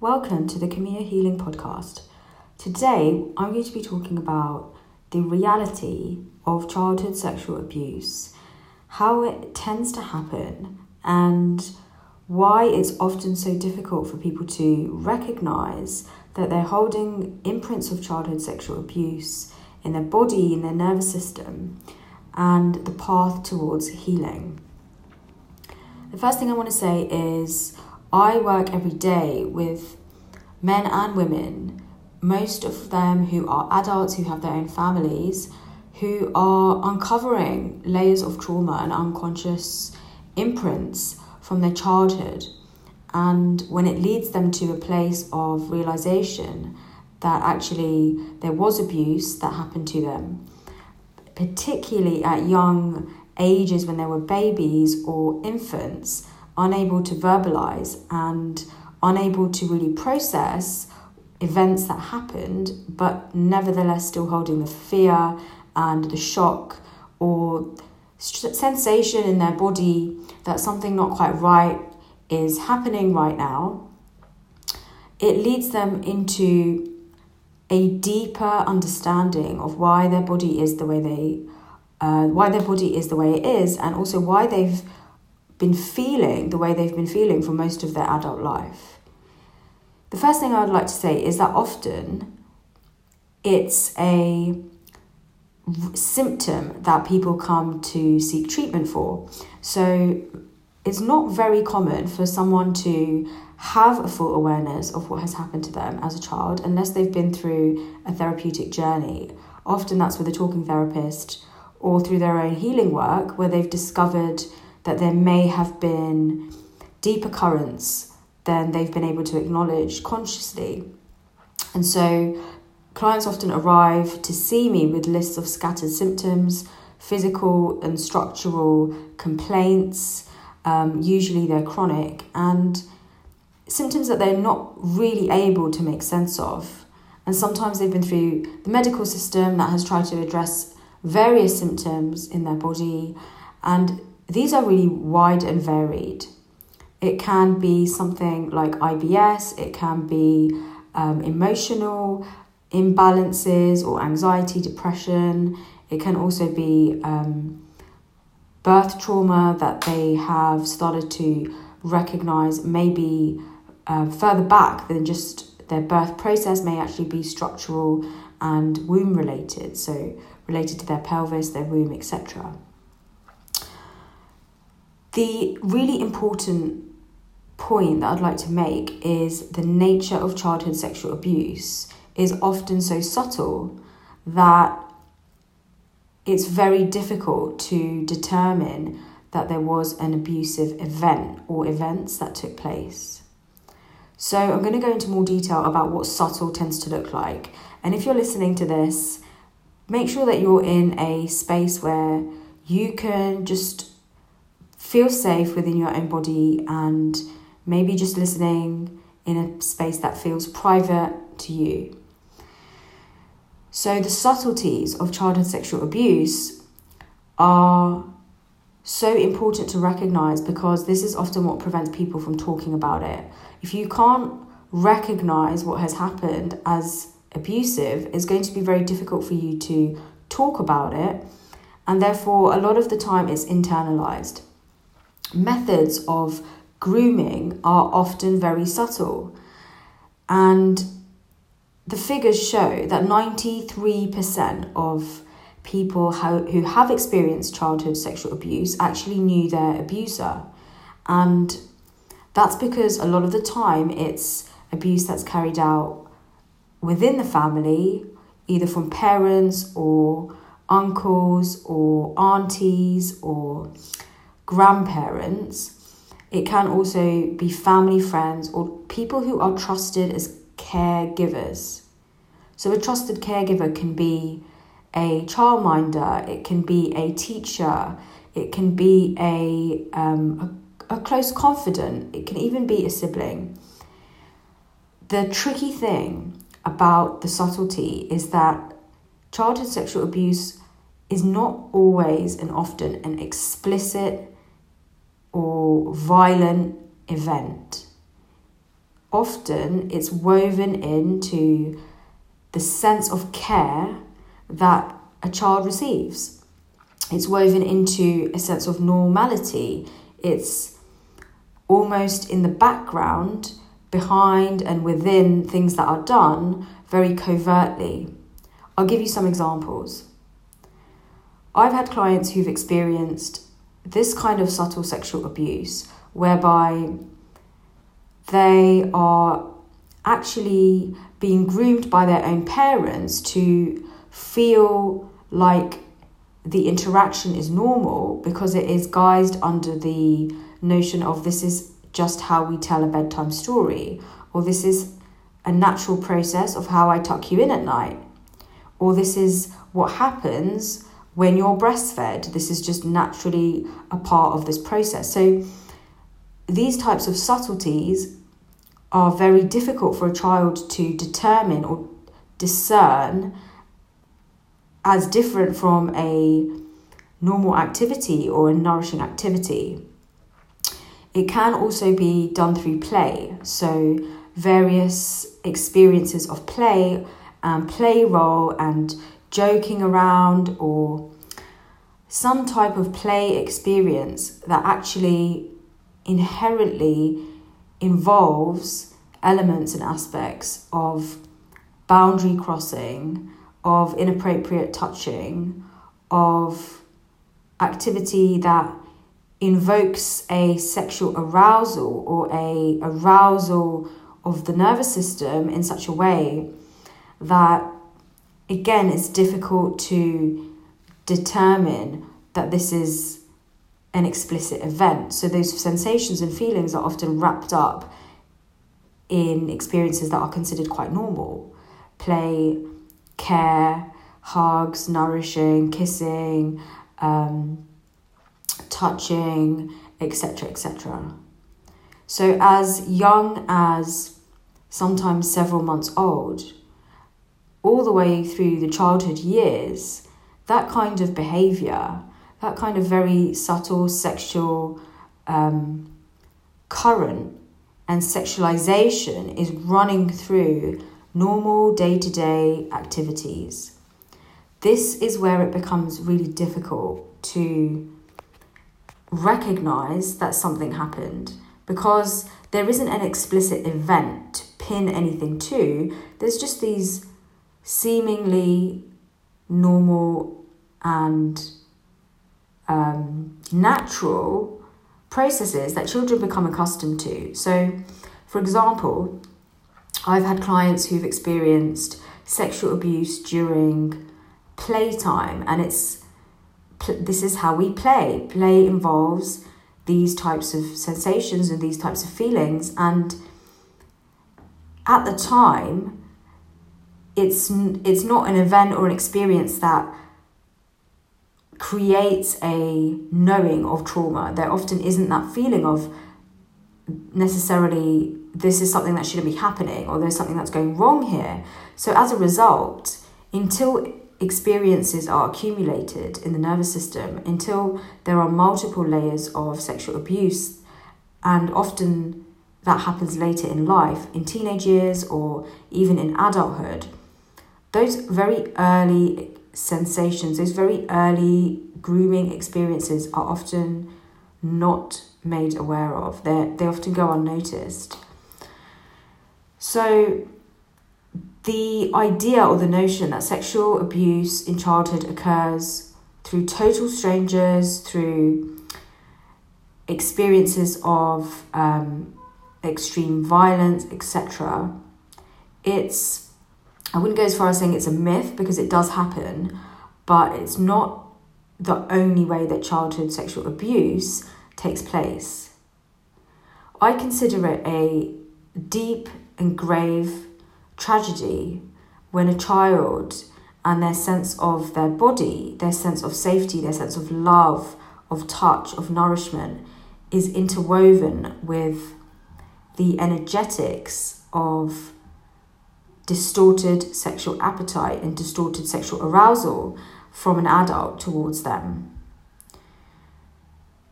Welcome to the Camilla Healing Podcast. Today, I'm going to be talking about the reality of childhood sexual abuse, how it tends to happen, and why it's often so difficult for people to recognize that they're holding imprints of childhood sexual abuse in their body, in their nervous system, and the path towards healing. The first thing I want to say is I work every day with men and women, most of them who are adults who have their own families, who are uncovering layers of trauma and unconscious imprints from their childhood. And when it leads them to a place of realization that actually there was abuse that happened to them, particularly at young ages when they were babies or infants, unable to verbalize and unable to really process events that happened, but nevertheless still holding the fear and the shock or sensation in their body that something not quite right is happening right now, it leads them into a deeper understanding of why their body is the way they uh, why their body is the way it is and also why they've been feeling the way they've been feeling for most of their adult life. The first thing I would like to say is that often it's a symptom that people come to seek treatment for. So it's not very common for someone to have a full awareness of what has happened to them as a child unless they've been through a therapeutic journey. Often that's with a talking therapist or through their own healing work where they've discovered that there may have been deeper currents than they've been able to acknowledge consciously. And so clients often arrive to see me with lists of scattered symptoms, physical and structural complaints. Um, usually they're chronic and symptoms that they're not really able to make sense of. And sometimes they've been through the medical system that has tried to address various symptoms in their body. And these are really wide and varied. It can be something like IBS, it can be um, emotional imbalances or anxiety, depression. It can also be um, birth trauma that they have started to recognize maybe uh, further back than just their birth process, may actually be structural and womb related, so related to their pelvis, their womb, etc. The really important point that I'd like to make is the nature of childhood sexual abuse is often so subtle that it's very difficult to determine that there was an abusive event or events that took place. So, I'm going to go into more detail about what subtle tends to look like. And if you're listening to this, make sure that you're in a space where you can just feel safe within your own body and maybe just listening in a space that feels private to you. So, the subtleties of childhood sexual abuse are so important to recognize because this is often what prevents people from talking about it. If you can't recognize what has happened as abusive, it's going to be very difficult for you to talk about it, and therefore, a lot of the time, it's internalized. Methods of grooming are often very subtle, and the figures show that 93% of people who have experienced childhood sexual abuse actually knew their abuser. And that's because a lot of the time it's abuse that's carried out within the family, either from parents or uncles or aunties or grandparents. It can also be family friends or people who are trusted as caregivers. So, a trusted caregiver can be a childminder, it can be a teacher, it can be a, um, a, a close confidant, it can even be a sibling. The tricky thing about the subtlety is that childhood sexual abuse is not always and often an explicit or violent event often it's woven into the sense of care that a child receives. It's woven into a sense of normality. It's almost in the background, behind and within things that are done very covertly. I'll give you some examples. I've had clients who've experienced this kind of subtle sexual abuse whereby they are actually being groomed by their own parents to feel like the interaction is normal because it is guised under the notion of this is just how we tell a bedtime story, or this is a natural process of how I tuck you in at night, or this is what happens when you're breastfed. This is just naturally a part of this process. So, these types of subtleties are very difficult for a child to determine or discern as different from a normal activity or a nourishing activity. It can also be done through play, so various experiences of play and play role and joking around or some type of play experience that actually inherently involves elements and aspects of boundary crossing, of inappropriate touching, of activity that invokes a sexual arousal or a arousal of the nervous system in such a way that again it's difficult to determine that this is an explicit event. So those sensations and feelings are often wrapped up in experiences that are considered quite normal. Play, care, hugs, nourishing, kissing, um, touching, etc., etc. So, as young as sometimes several months old, all the way through the childhood years, that kind of behavior that kind of very subtle sexual um, current and sexualization is running through normal day to day activities. This is where it becomes really difficult to recognize that something happened because there isn't an explicit event to pin anything to. There's just these seemingly normal and um, natural processes that children become accustomed to. So, for example, I've had clients who've experienced sexual abuse during playtime, and it's this is how we play. Play involves these types of sensations and these types of feelings, and at the time, it's it's not an event or an experience that creates a knowing of trauma. There often isn't that feeling of necessarily this is something that shouldn't be happening or there's something that's going wrong here. So, as a result, until experiences are accumulated in the nervous system, until there are multiple layers of sexual abuse, and often that happens later in life, in teenage years or even in adulthood, those very early sensations, those very early grooming experiences are often not made aware of. They they often go unnoticed. So the idea or the notion that sexual abuse in childhood occurs through total strangers, through experiences of um, extreme violence, etc. It's I wouldn't go as far as saying it's a myth because it does happen, but it's not the only way that childhood sexual abuse takes place. I consider it a deep and grave tragedy when a child and their sense of their body, their sense of safety, their sense of love, of touch, of nourishment is interwoven with the energetics of distorted sexual appetite and distorted sexual arousal from an adult towards them.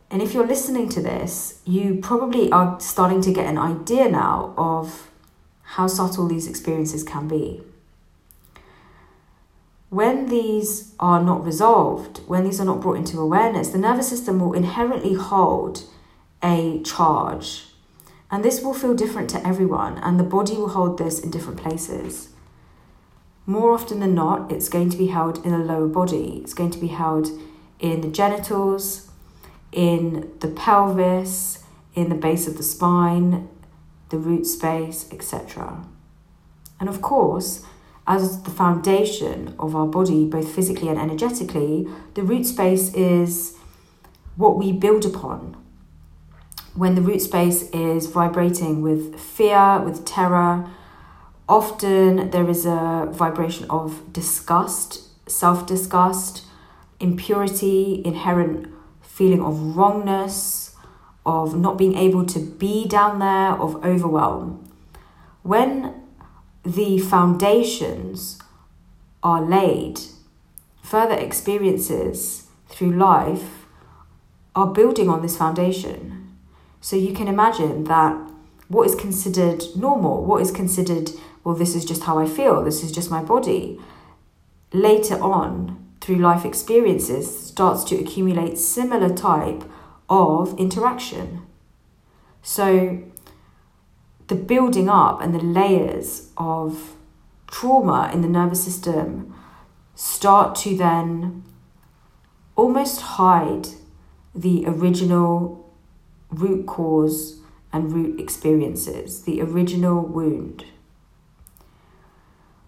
And if you're listening to this, you probably are starting to get an idea now of how subtle these experiences can be. When these are not resolved, when these are not brought into awareness, the nervous system will inherently hold a charge. And this will feel different to everyone, and the body will hold this in different places. More often than not, it's going to be held in the lower body. It's going to be held in the genitals, in the pelvis, in the base of the spine, the root space, etc. And of course, as the foundation of our body, both physically and energetically, the root space is what we build upon. When the root space is vibrating with fear, with terror, often there is a vibration of disgust, self disgust, impurity, inherent feeling of wrongness, of not being able to be down there, of overwhelm. When the foundations are laid, further experiences through life are building on this foundation. So you can imagine that what is considered normal, what is considered, well, this is just how I feel, this is just my body, later on through life experiences starts to accumulate similar type of interaction. So the building up and the layers of trauma in the nervous system start to then almost hide the original root cause and root experiences, the original wound.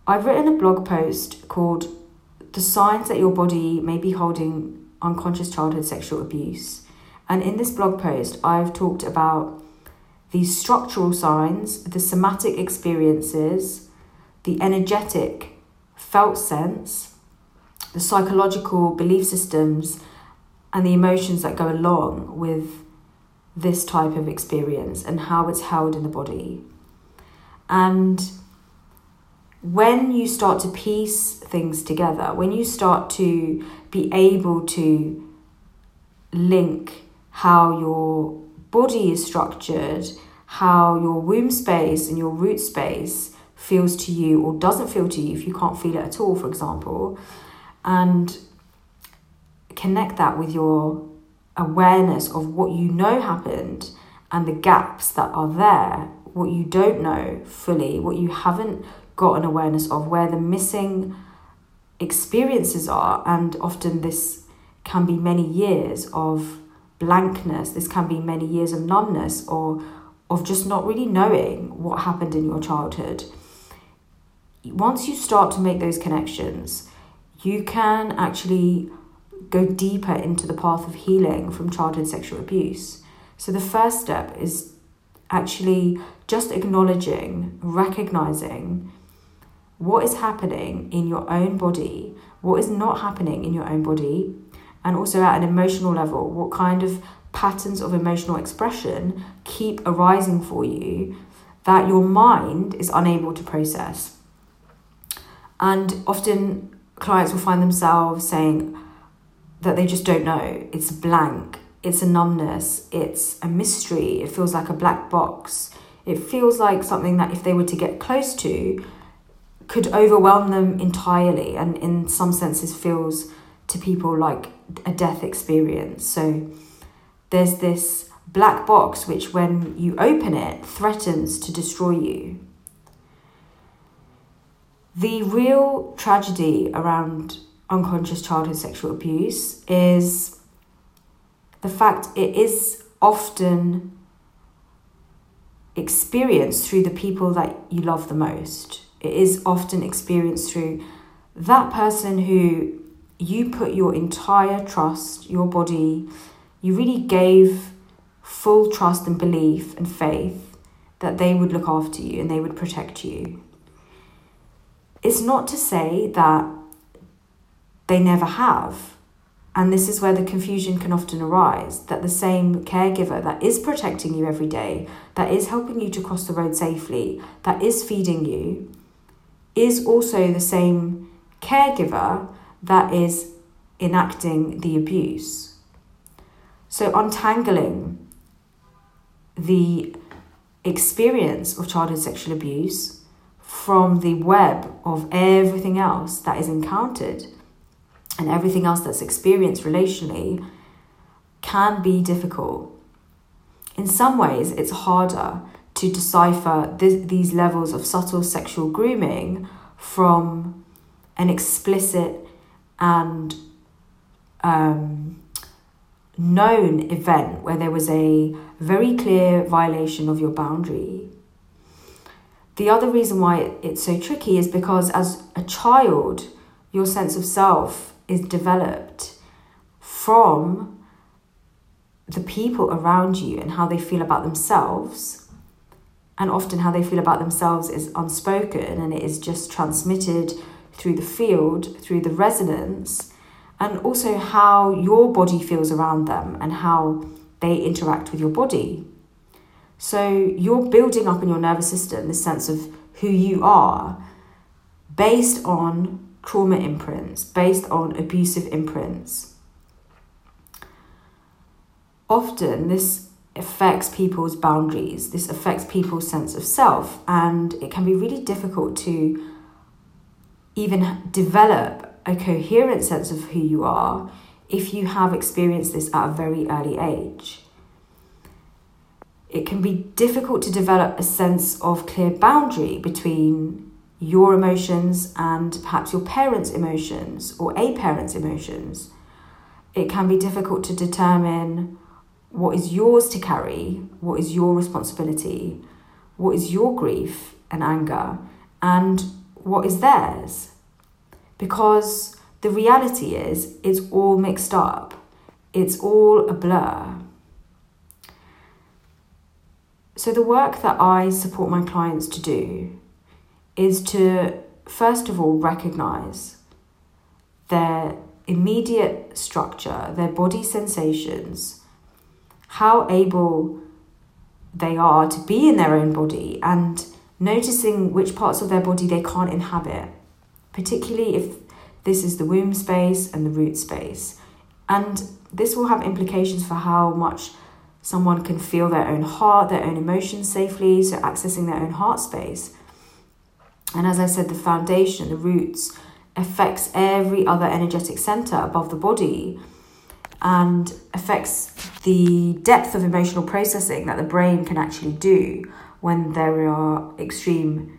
I've written a blog post called The Signs That Your Body May Be Holding Unconscious Childhood Sexual Abuse. And in this blog post, I've talked about these structural signs, the somatic experiences, the energetic felt sense, the psychological belief systems, and the emotions that go along with this type of experience and how it's held in the body. And when you start to piece things together, when you start to be able to link how your body is structured, how your womb space and your root space feels to you or doesn't feel to you if you can't feel it at all, for example, and connect that with your awareness of what you know happened and the gaps that are there, what you don't know fully, what you haven't got an awareness of, where the missing experiences are, and often this can be many years of blankness, this can be many years of numbness or of just not really knowing what happened in your childhood. Once you start to make those connections, you can actually go deeper into the path of healing from childhood sexual abuse. So, the first step is actually just acknowledging, recognizing what is happening in your own body, what is not happening in your own body, and also at an emotional level, what kind of patterns of emotional expression keep arising for you that your mind is unable to process. And often clients will find themselves saying that they just don't know. It's blank, it's a numbness, it's a mystery, it feels like a black box. It feels like something that if they were to get close to, could overwhelm them entirely and in some senses feels to people like a death experience. So there's this black box which, when you open it, threatens to destroy you. The real tragedy around unconscious childhood sexual abuse is the fact it is often experienced through the people that you love the most. It is often experienced through that person who you put your entire trust, your body, you really gave full trust and belief and faith that they would look after you and they would protect you. It's not to say that they never have. And this is where the confusion can often arise that the same caregiver that is protecting you every day, that is helping you to cross the road safely, that is feeding you, is also the same caregiver that is enacting the abuse. So, untangling the experience of childhood sexual abuse from the web of everything else that is encountered and everything else that's experienced relationally can be difficult. In some ways, it's harder to decipher this, these levels of subtle sexual grooming from an explicit and um, known event where there was a very clear violation of your boundary. The other reason why it's so tricky is because as a child, your sense of self is developed from the people around you and how they feel about themselves. And often, how they feel about themselves is unspoken and it is just transmitted through the field, through the resonance, and also how your body feels around them and how they interact with your body. So, you're building up in your nervous system this sense of who you are based on trauma imprints, based on abusive imprints often this affects people's boundaries, this affects people's sense of self, and it can be really difficult to even develop a coherent sense of who you are if you have experienced this at a very early age. It can be difficult to develop a sense of clear boundary between your emotions and perhaps your parents' emotions or a parent's emotions. It can be difficult to determine what is yours to carry, what is your responsibility, what is your grief and anger, and what is theirs. Because the reality is, it's all mixed up, it's all a blur. So, the work that I support my clients to do is to first of all recognize their immediate structure, their body sensations how able they are to be in their own body and noticing which parts of their body they can't inhabit, particularly if this is the womb space and the root space. And this will have implications for how much someone can feel their own heart, their own emotions safely, so accessing their own heart space. And as I said, the foundation, the roots, affects every other energetic center above the body and affects the depth of emotional processing that the brain can actually do when there are extreme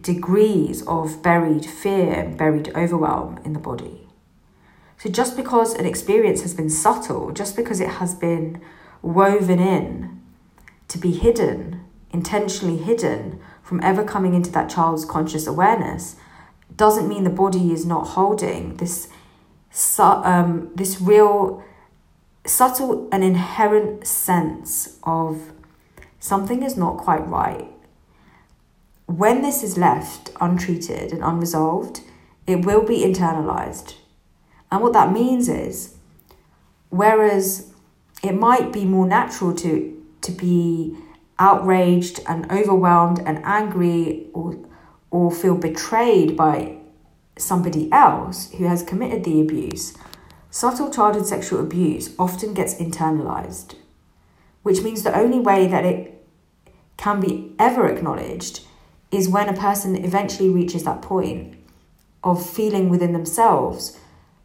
degrees of buried fear, and buried overwhelm in the body. So, just because an experience has been subtle, just because it has been woven in to be hidden, intentionally hidden from ever coming into that child's conscious awareness, doesn't mean the body is not holding this, um, this real subtle and inherent sense of something is not quite right. When this is left untreated and unresolved, it will be internalized. And what that means is, whereas it might be more natural to, to be outraged and overwhelmed and angry or, or feel betrayed by somebody else who has committed the abuse, Subtle childhood sexual abuse often gets internalized, which means the only way that it can be ever acknowledged is when a person eventually reaches that point of feeling within themselves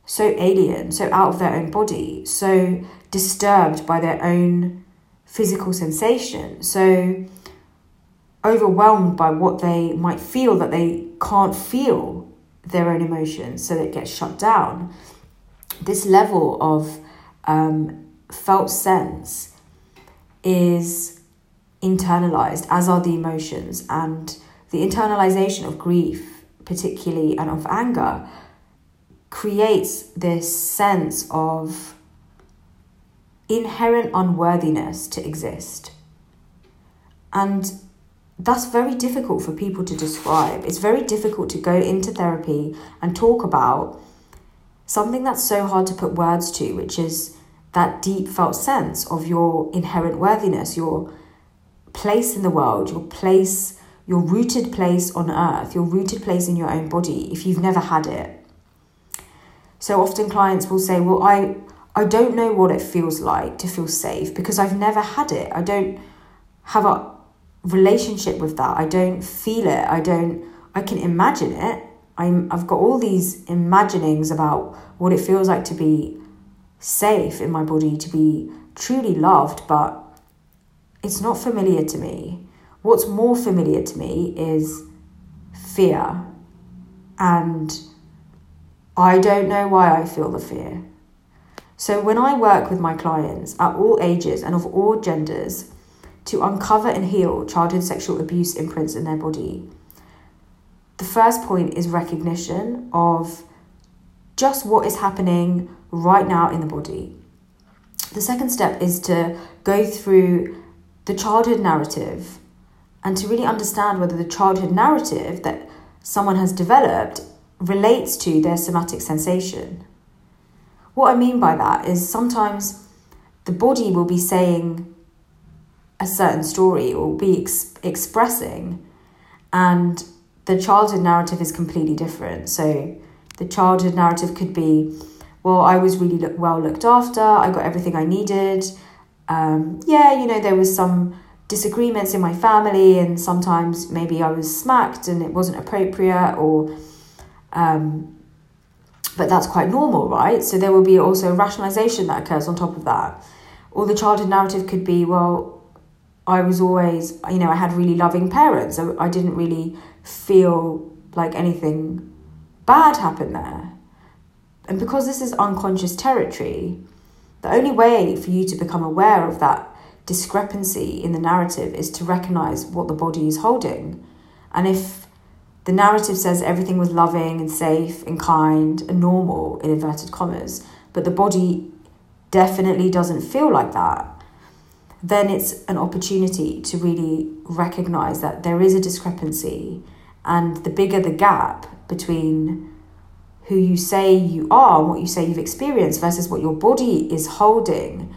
so alien, so out of their own body, so disturbed by their own physical sensation, so overwhelmed by what they might feel that they can't feel their own emotions, so it gets shut down. This level of um, felt sense is internalized, as are the emotions, and the internalization of grief, particularly, and of anger, creates this sense of inherent unworthiness to exist. And that's very difficult for people to describe. It's very difficult to go into therapy and talk about something that's so hard to put words to, which is that deep felt sense of your inherent worthiness, your place in the world, your place, your rooted place on earth, your rooted place in your own body, if you've never had it. So often clients will say, Well, I I don't know what it feels like to feel safe because I've never had it. I don't have a relationship with that. I don't feel it. I don't I can imagine it. I'm I've got all these imaginings about what it feels like to be safe in my body, to be truly loved, but it's not familiar to me. What's more familiar to me is fear. And I don't know why I feel the fear. So when I work with my clients at all ages and of all genders to uncover and heal childhood sexual abuse imprints in their body, the first point is recognition of just what is happening right now in the body. The second step is to go through the childhood narrative and to really understand whether the childhood narrative that someone has developed relates to their somatic sensation. What I mean by that is sometimes the body will be saying a certain story or be ex- expressing, and the childhood narrative is completely different. So the childhood narrative could be, well, I was really look- well looked after, I got everything I needed. Um, yeah, you know, there was some disagreements in my family, and sometimes maybe I was smacked and it wasn't appropriate, or um, but that's quite normal, right? So there will be also rationalization that occurs on top of that. Or the childhood narrative could be, well, I was always, you know, I had really loving parents. So I didn't really feel like anything bad happened there. And because this is unconscious territory, the only way for you to become aware of that discrepancy in the narrative is to recognize what the body is holding. And if the narrative says everything was loving and safe and kind and normal, in inverted commas, but the body definitely doesn't feel like that, then it's an opportunity to really recognize that there is a discrepancy. And the bigger the gap between who you say you are and what you say you've experienced versus what your body is holding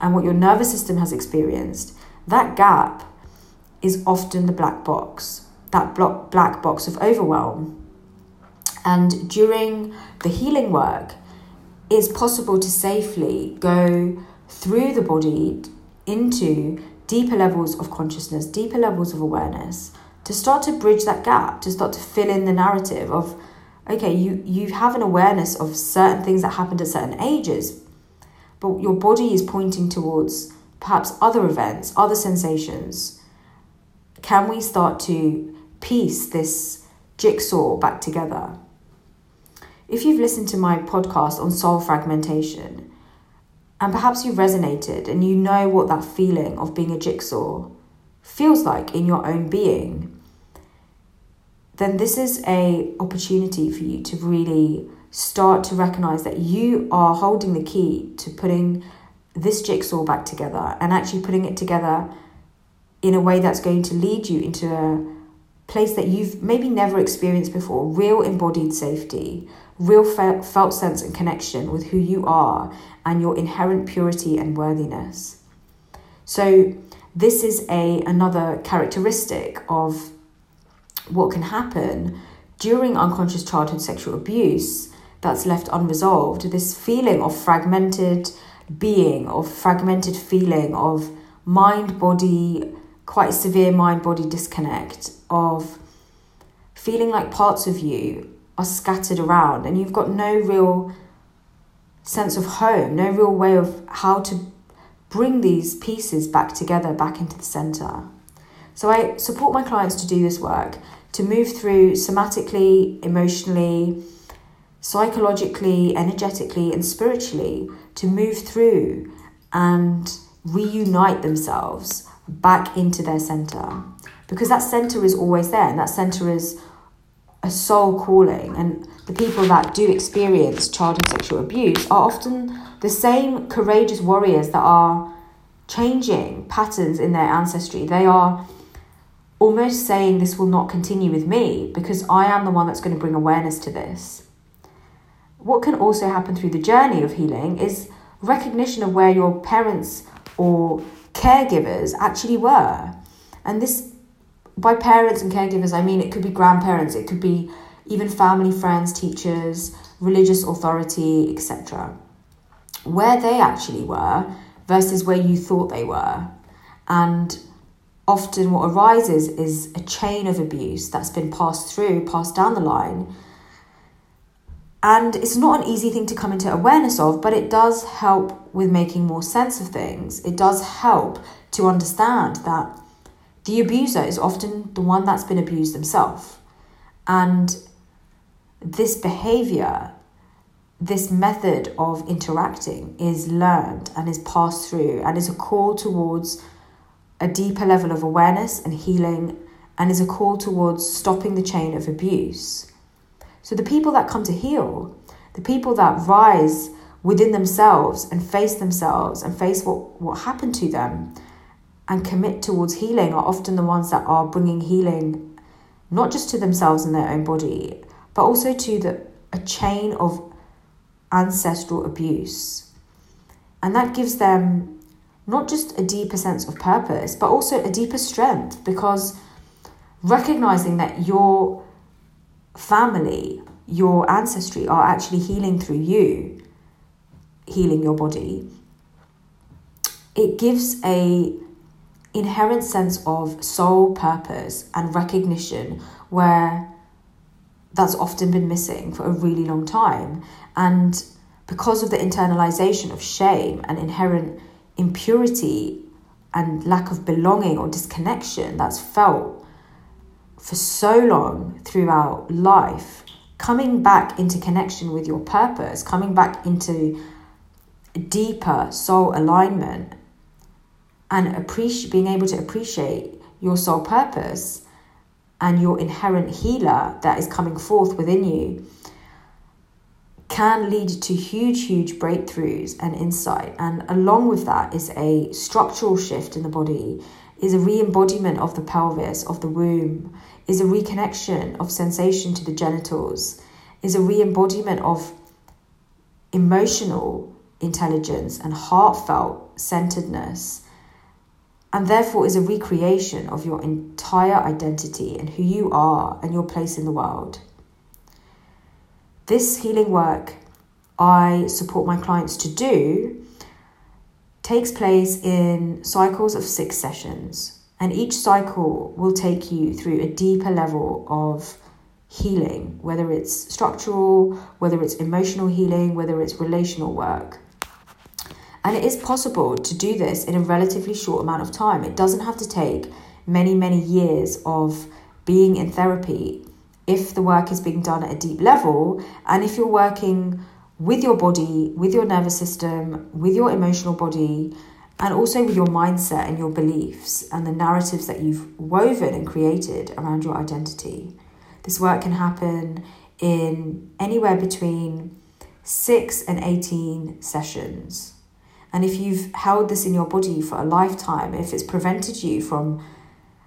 and what your nervous system has experienced, that gap is often the black box that black box of overwhelm. And during the healing work, it's possible to safely go through the body into deeper levels of consciousness, deeper levels of awareness, to start to bridge that gap, to start to fill in the narrative of, okay, you, you have an awareness of certain things that happened at certain ages, but your body is pointing towards perhaps other events, other sensations. Can we start to piece this jigsaw back together. If you've listened to my podcast on soul fragmentation, and perhaps you've resonated and you know what that feeling of being a jigsaw feels like in your own being, then this is a opportunity for you to really start to recognize that you are holding the key to putting this jigsaw back together and actually putting it together in a way that's going to lead you into a place that you've maybe never experienced before real embodied safety, real felt sense and connection with who you are and your inherent purity and worthiness. So, this is a another characteristic of what can happen during unconscious childhood sexual abuse that's left unresolved this feeling of fragmented being of fragmented feeling of mind body quite severe mind body disconnect of feeling like parts of you are scattered around and you've got no real sense of home, no real way of how to bring these pieces back together, back into the center. So I support my clients to do this work, to move through somatically, emotionally, psychologically, energetically, and spiritually, to move through and reunite themselves back into their center. Because that center is always there and that center is a soul calling. And the people that do experience childhood sexual abuse are often the same courageous warriors that are changing patterns in their ancestry. They are almost saying this will not continue with me because i am the one that's going to bring awareness to this. What can also happen through the journey of healing is recognition of where your parents or caregivers actually were and this by parents and caregivers, I mean it could be grandparents, it could be even family, friends, teachers, religious authority, etc. Where they actually were versus where you thought they were. And often what arises is a chain of abuse that's been passed through, passed down the line. And it's not an easy thing to come into awareness of, but it does help with making more sense of things. It does help to understand that the abuser is often the one that's been abused themselves. And this behavior, this method of interacting is learned and is passed through and is a call towards a deeper level of awareness and healing and is a call towards stopping the chain of abuse. So, the people that come to heal, the people that rise within themselves and face themselves and face what, what happened to them and commit towards healing are often the ones that are bringing healing not just to themselves and their own body, but also to the, a chain of ancestral abuse. And that gives them not just a deeper sense of purpose, but also a deeper strength because recognizing that your family, your ancestry are actually healing through you, healing your body, it gives a inherent sense of soul purpose and recognition where that's often been missing for a really long time. And because of the internalization of shame and inherent impurity and lack of belonging or disconnection that's felt for so long throughout life, coming back into connection with your purpose, coming back into deeper soul alignment and appreciate being able to appreciate your soul purpose and your inherent healer that is coming forth within you can lead to huge, huge breakthroughs and insight. And along with that is a structural shift in the body, is a re embodiment of the pelvis, of the womb, is a reconnection of sensation to the genitals, is a re embodiment of emotional intelligence and heartfelt centeredness and therefore is a recreation of your entire identity and who you are and your place in the world. This healing work I support my clients to do takes place in cycles of six sessions, and each cycle will take you through a deeper level of healing, whether it's structural, whether it's emotional healing, whether it's relational work. And it is possible to do this in a relatively short amount of time. It doesn't have to take many, many years of being in therapy if the work is being done at a deep level and if you're working with your body, with your nervous system, with your emotional body, and also with your mindset and your beliefs and the narratives that you've woven and created around your identity. This work can happen in anywhere between 6 and 18 sessions. And if you've held this in your body for a lifetime, if it's prevented you from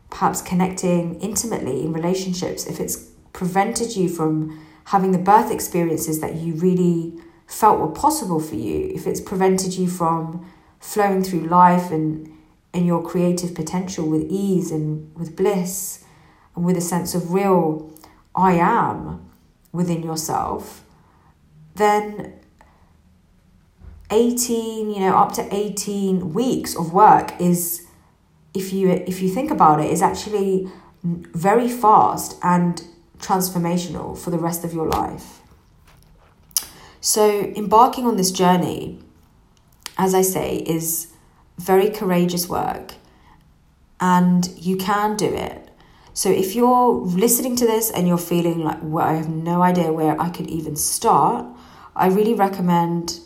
perhaps connecting intimately in relationships, if it's prevented you from having the birth experiences that you really felt were possible for you, if it's prevented you from flowing through life and in your creative potential with ease and with bliss and with a sense of real I am within yourself, then 18 you know up to 18 weeks of work is if you if you think about it is actually very fast and transformational for the rest of your life so embarking on this journey as i say is very courageous work and you can do it so if you're listening to this and you're feeling like well i have no idea where i could even start i really recommend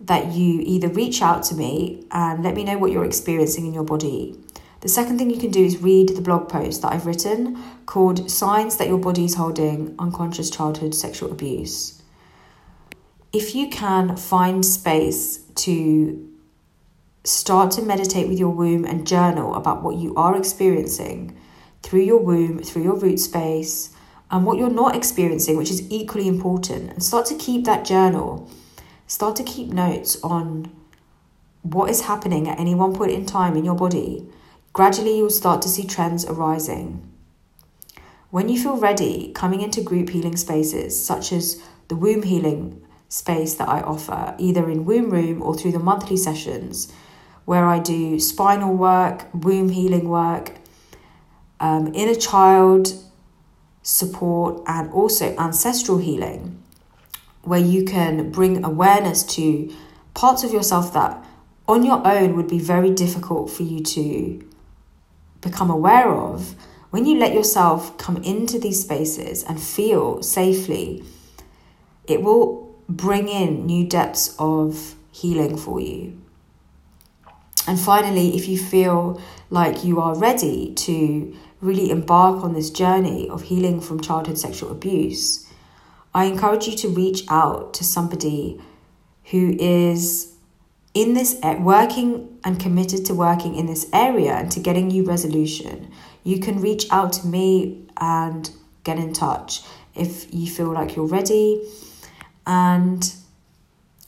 that you either reach out to me and let me know what you're experiencing in your body. The second thing you can do is read the blog post that I've written called Signs That Your Body is Holding Unconscious Childhood Sexual Abuse. If you can find space to start to meditate with your womb and journal about what you are experiencing through your womb, through your root space, and what you're not experiencing, which is equally important, and start to keep that journal Start to keep notes on what is happening at any one point in time in your body. Gradually, you'll start to see trends arising. When you feel ready, coming into group healing spaces, such as the womb healing space that I offer, either in Womb Room or through the monthly sessions, where I do spinal work, womb healing work, um, inner child support, and also ancestral healing, where you can bring awareness to parts of yourself that on your own would be very difficult for you to become aware of. When you let yourself come into these spaces and feel safely, it will bring in new depths of healing for you. And finally, if you feel like you are ready to really embark on this journey of healing from childhood sexual abuse, I encourage you to reach out to somebody who is in this working and committed to working in this area and to getting you resolution. You can reach out to me and get in touch if you feel like you're ready. And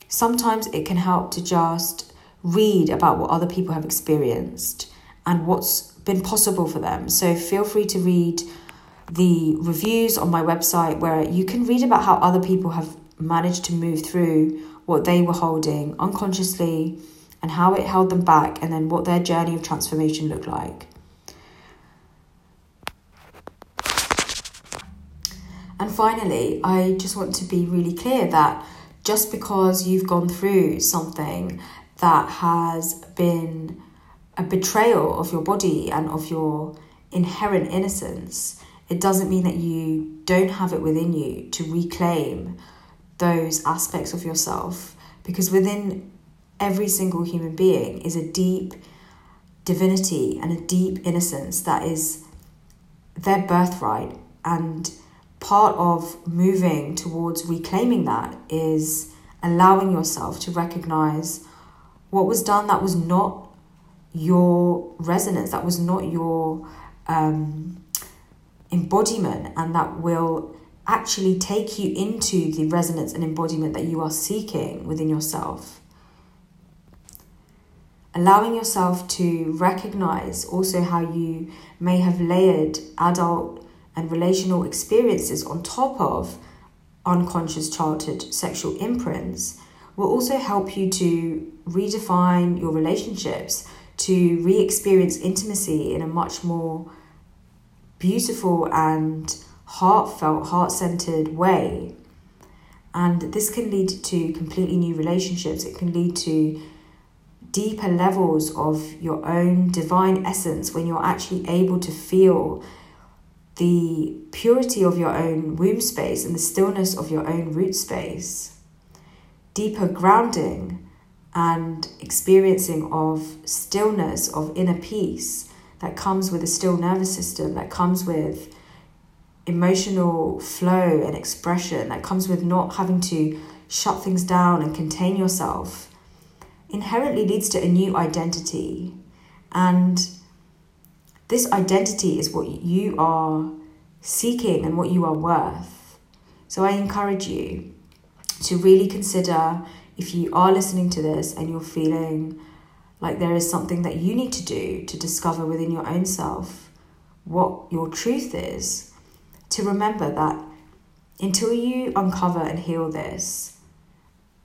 sometimes it can help to just read about what other people have experienced and what's been possible for them. So feel free to read the reviews on my website where you can read about how other people have managed to move through what they were holding unconsciously and how it held them back and then what their journey of transformation looked like. And finally, I just want to be really clear that just because you've gone through something that has been a betrayal of your body and of your inherent innocence, it doesn't mean that you don't have it within you to reclaim those aspects of yourself. Because within every single human being is a deep divinity and a deep innocence that is their birthright. And part of moving towards reclaiming that is allowing yourself to recognize what was done that was not your resonance, that was not your um, embodiment, and that will actually take you into the resonance and embodiment that you are seeking within yourself. Allowing yourself to recognize also how you may have layered adult and relational experiences on top of unconscious childhood sexual imprints will also help you to redefine your relationships, to re experience intimacy in a much more beautiful and heartfelt, heart centered way. And this can lead to completely new relationships. It can lead to deeper levels of your own divine essence when you're actually able to feel the purity of your own womb space and the stillness of your own root space deeper grounding and experiencing of stillness, of inner peace that comes with a still nervous system, that comes with emotional flow and expression, that comes with not having to shut things down and contain yourself, inherently leads to a new identity. And this identity is what you are seeking and what you are worth. So I encourage you to really consider if you are listening to this and you're feeling like there is something that you need to do to discover within your own self what your truth is, to remember that until you uncover and heal this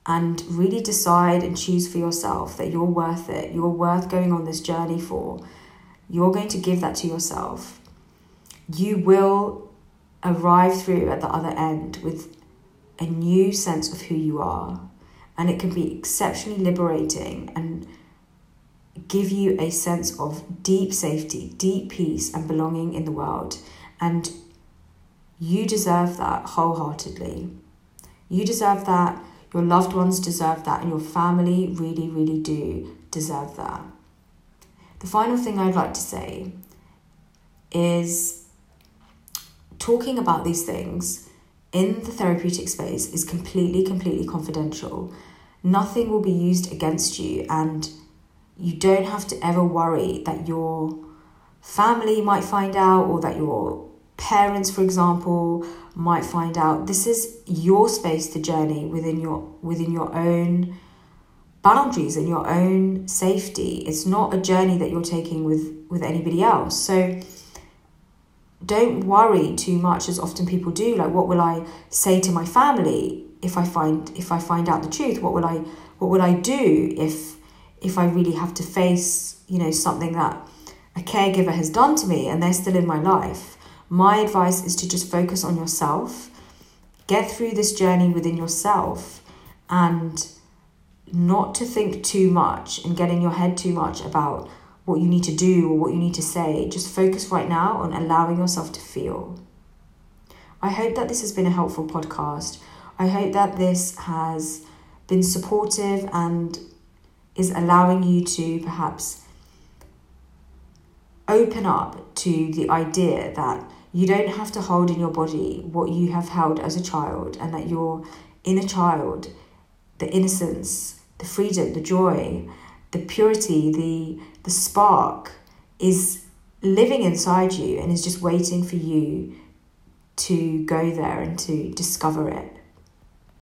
and really decide and choose for yourself that you're worth it, you're worth going on this journey for, you're going to give that to yourself. You will arrive through at the other end with a new sense of who you are. And it can be exceptionally liberating and give you a sense of deep safety, deep peace, and belonging in the world. And you deserve that wholeheartedly. You deserve that. Your loved ones deserve that. And your family really, really do deserve that. The final thing I'd like to say is talking about these things in the therapeutic space is completely, completely confidential. Nothing will be used against you, and you don't have to ever worry that your family might find out or that your parents, for example, might find out. This is your space to journey within your within your own boundaries and your own safety. It's not a journey that you're taking with with anybody else. So don't worry too much as often people do like what will i say to my family if i find if i find out the truth what will i what will i do if if I really have to face, you know, something that a caregiver has done to me and they're still in my life, my advice is to just focus on yourself, get through this journey within yourself, and not to think too much and get in your head too much about what you need to do or what you need to say. Just focus right now on allowing yourself to feel. I hope that this has been a helpful podcast. I hope that this has been supportive and is allowing you to perhaps open up to the idea that you don't have to hold in your body what you have held as a child and that your inner child, the innocence, the freedom, the joy, the purity, the the spark is living inside you and is just waiting for you to go there and to discover it.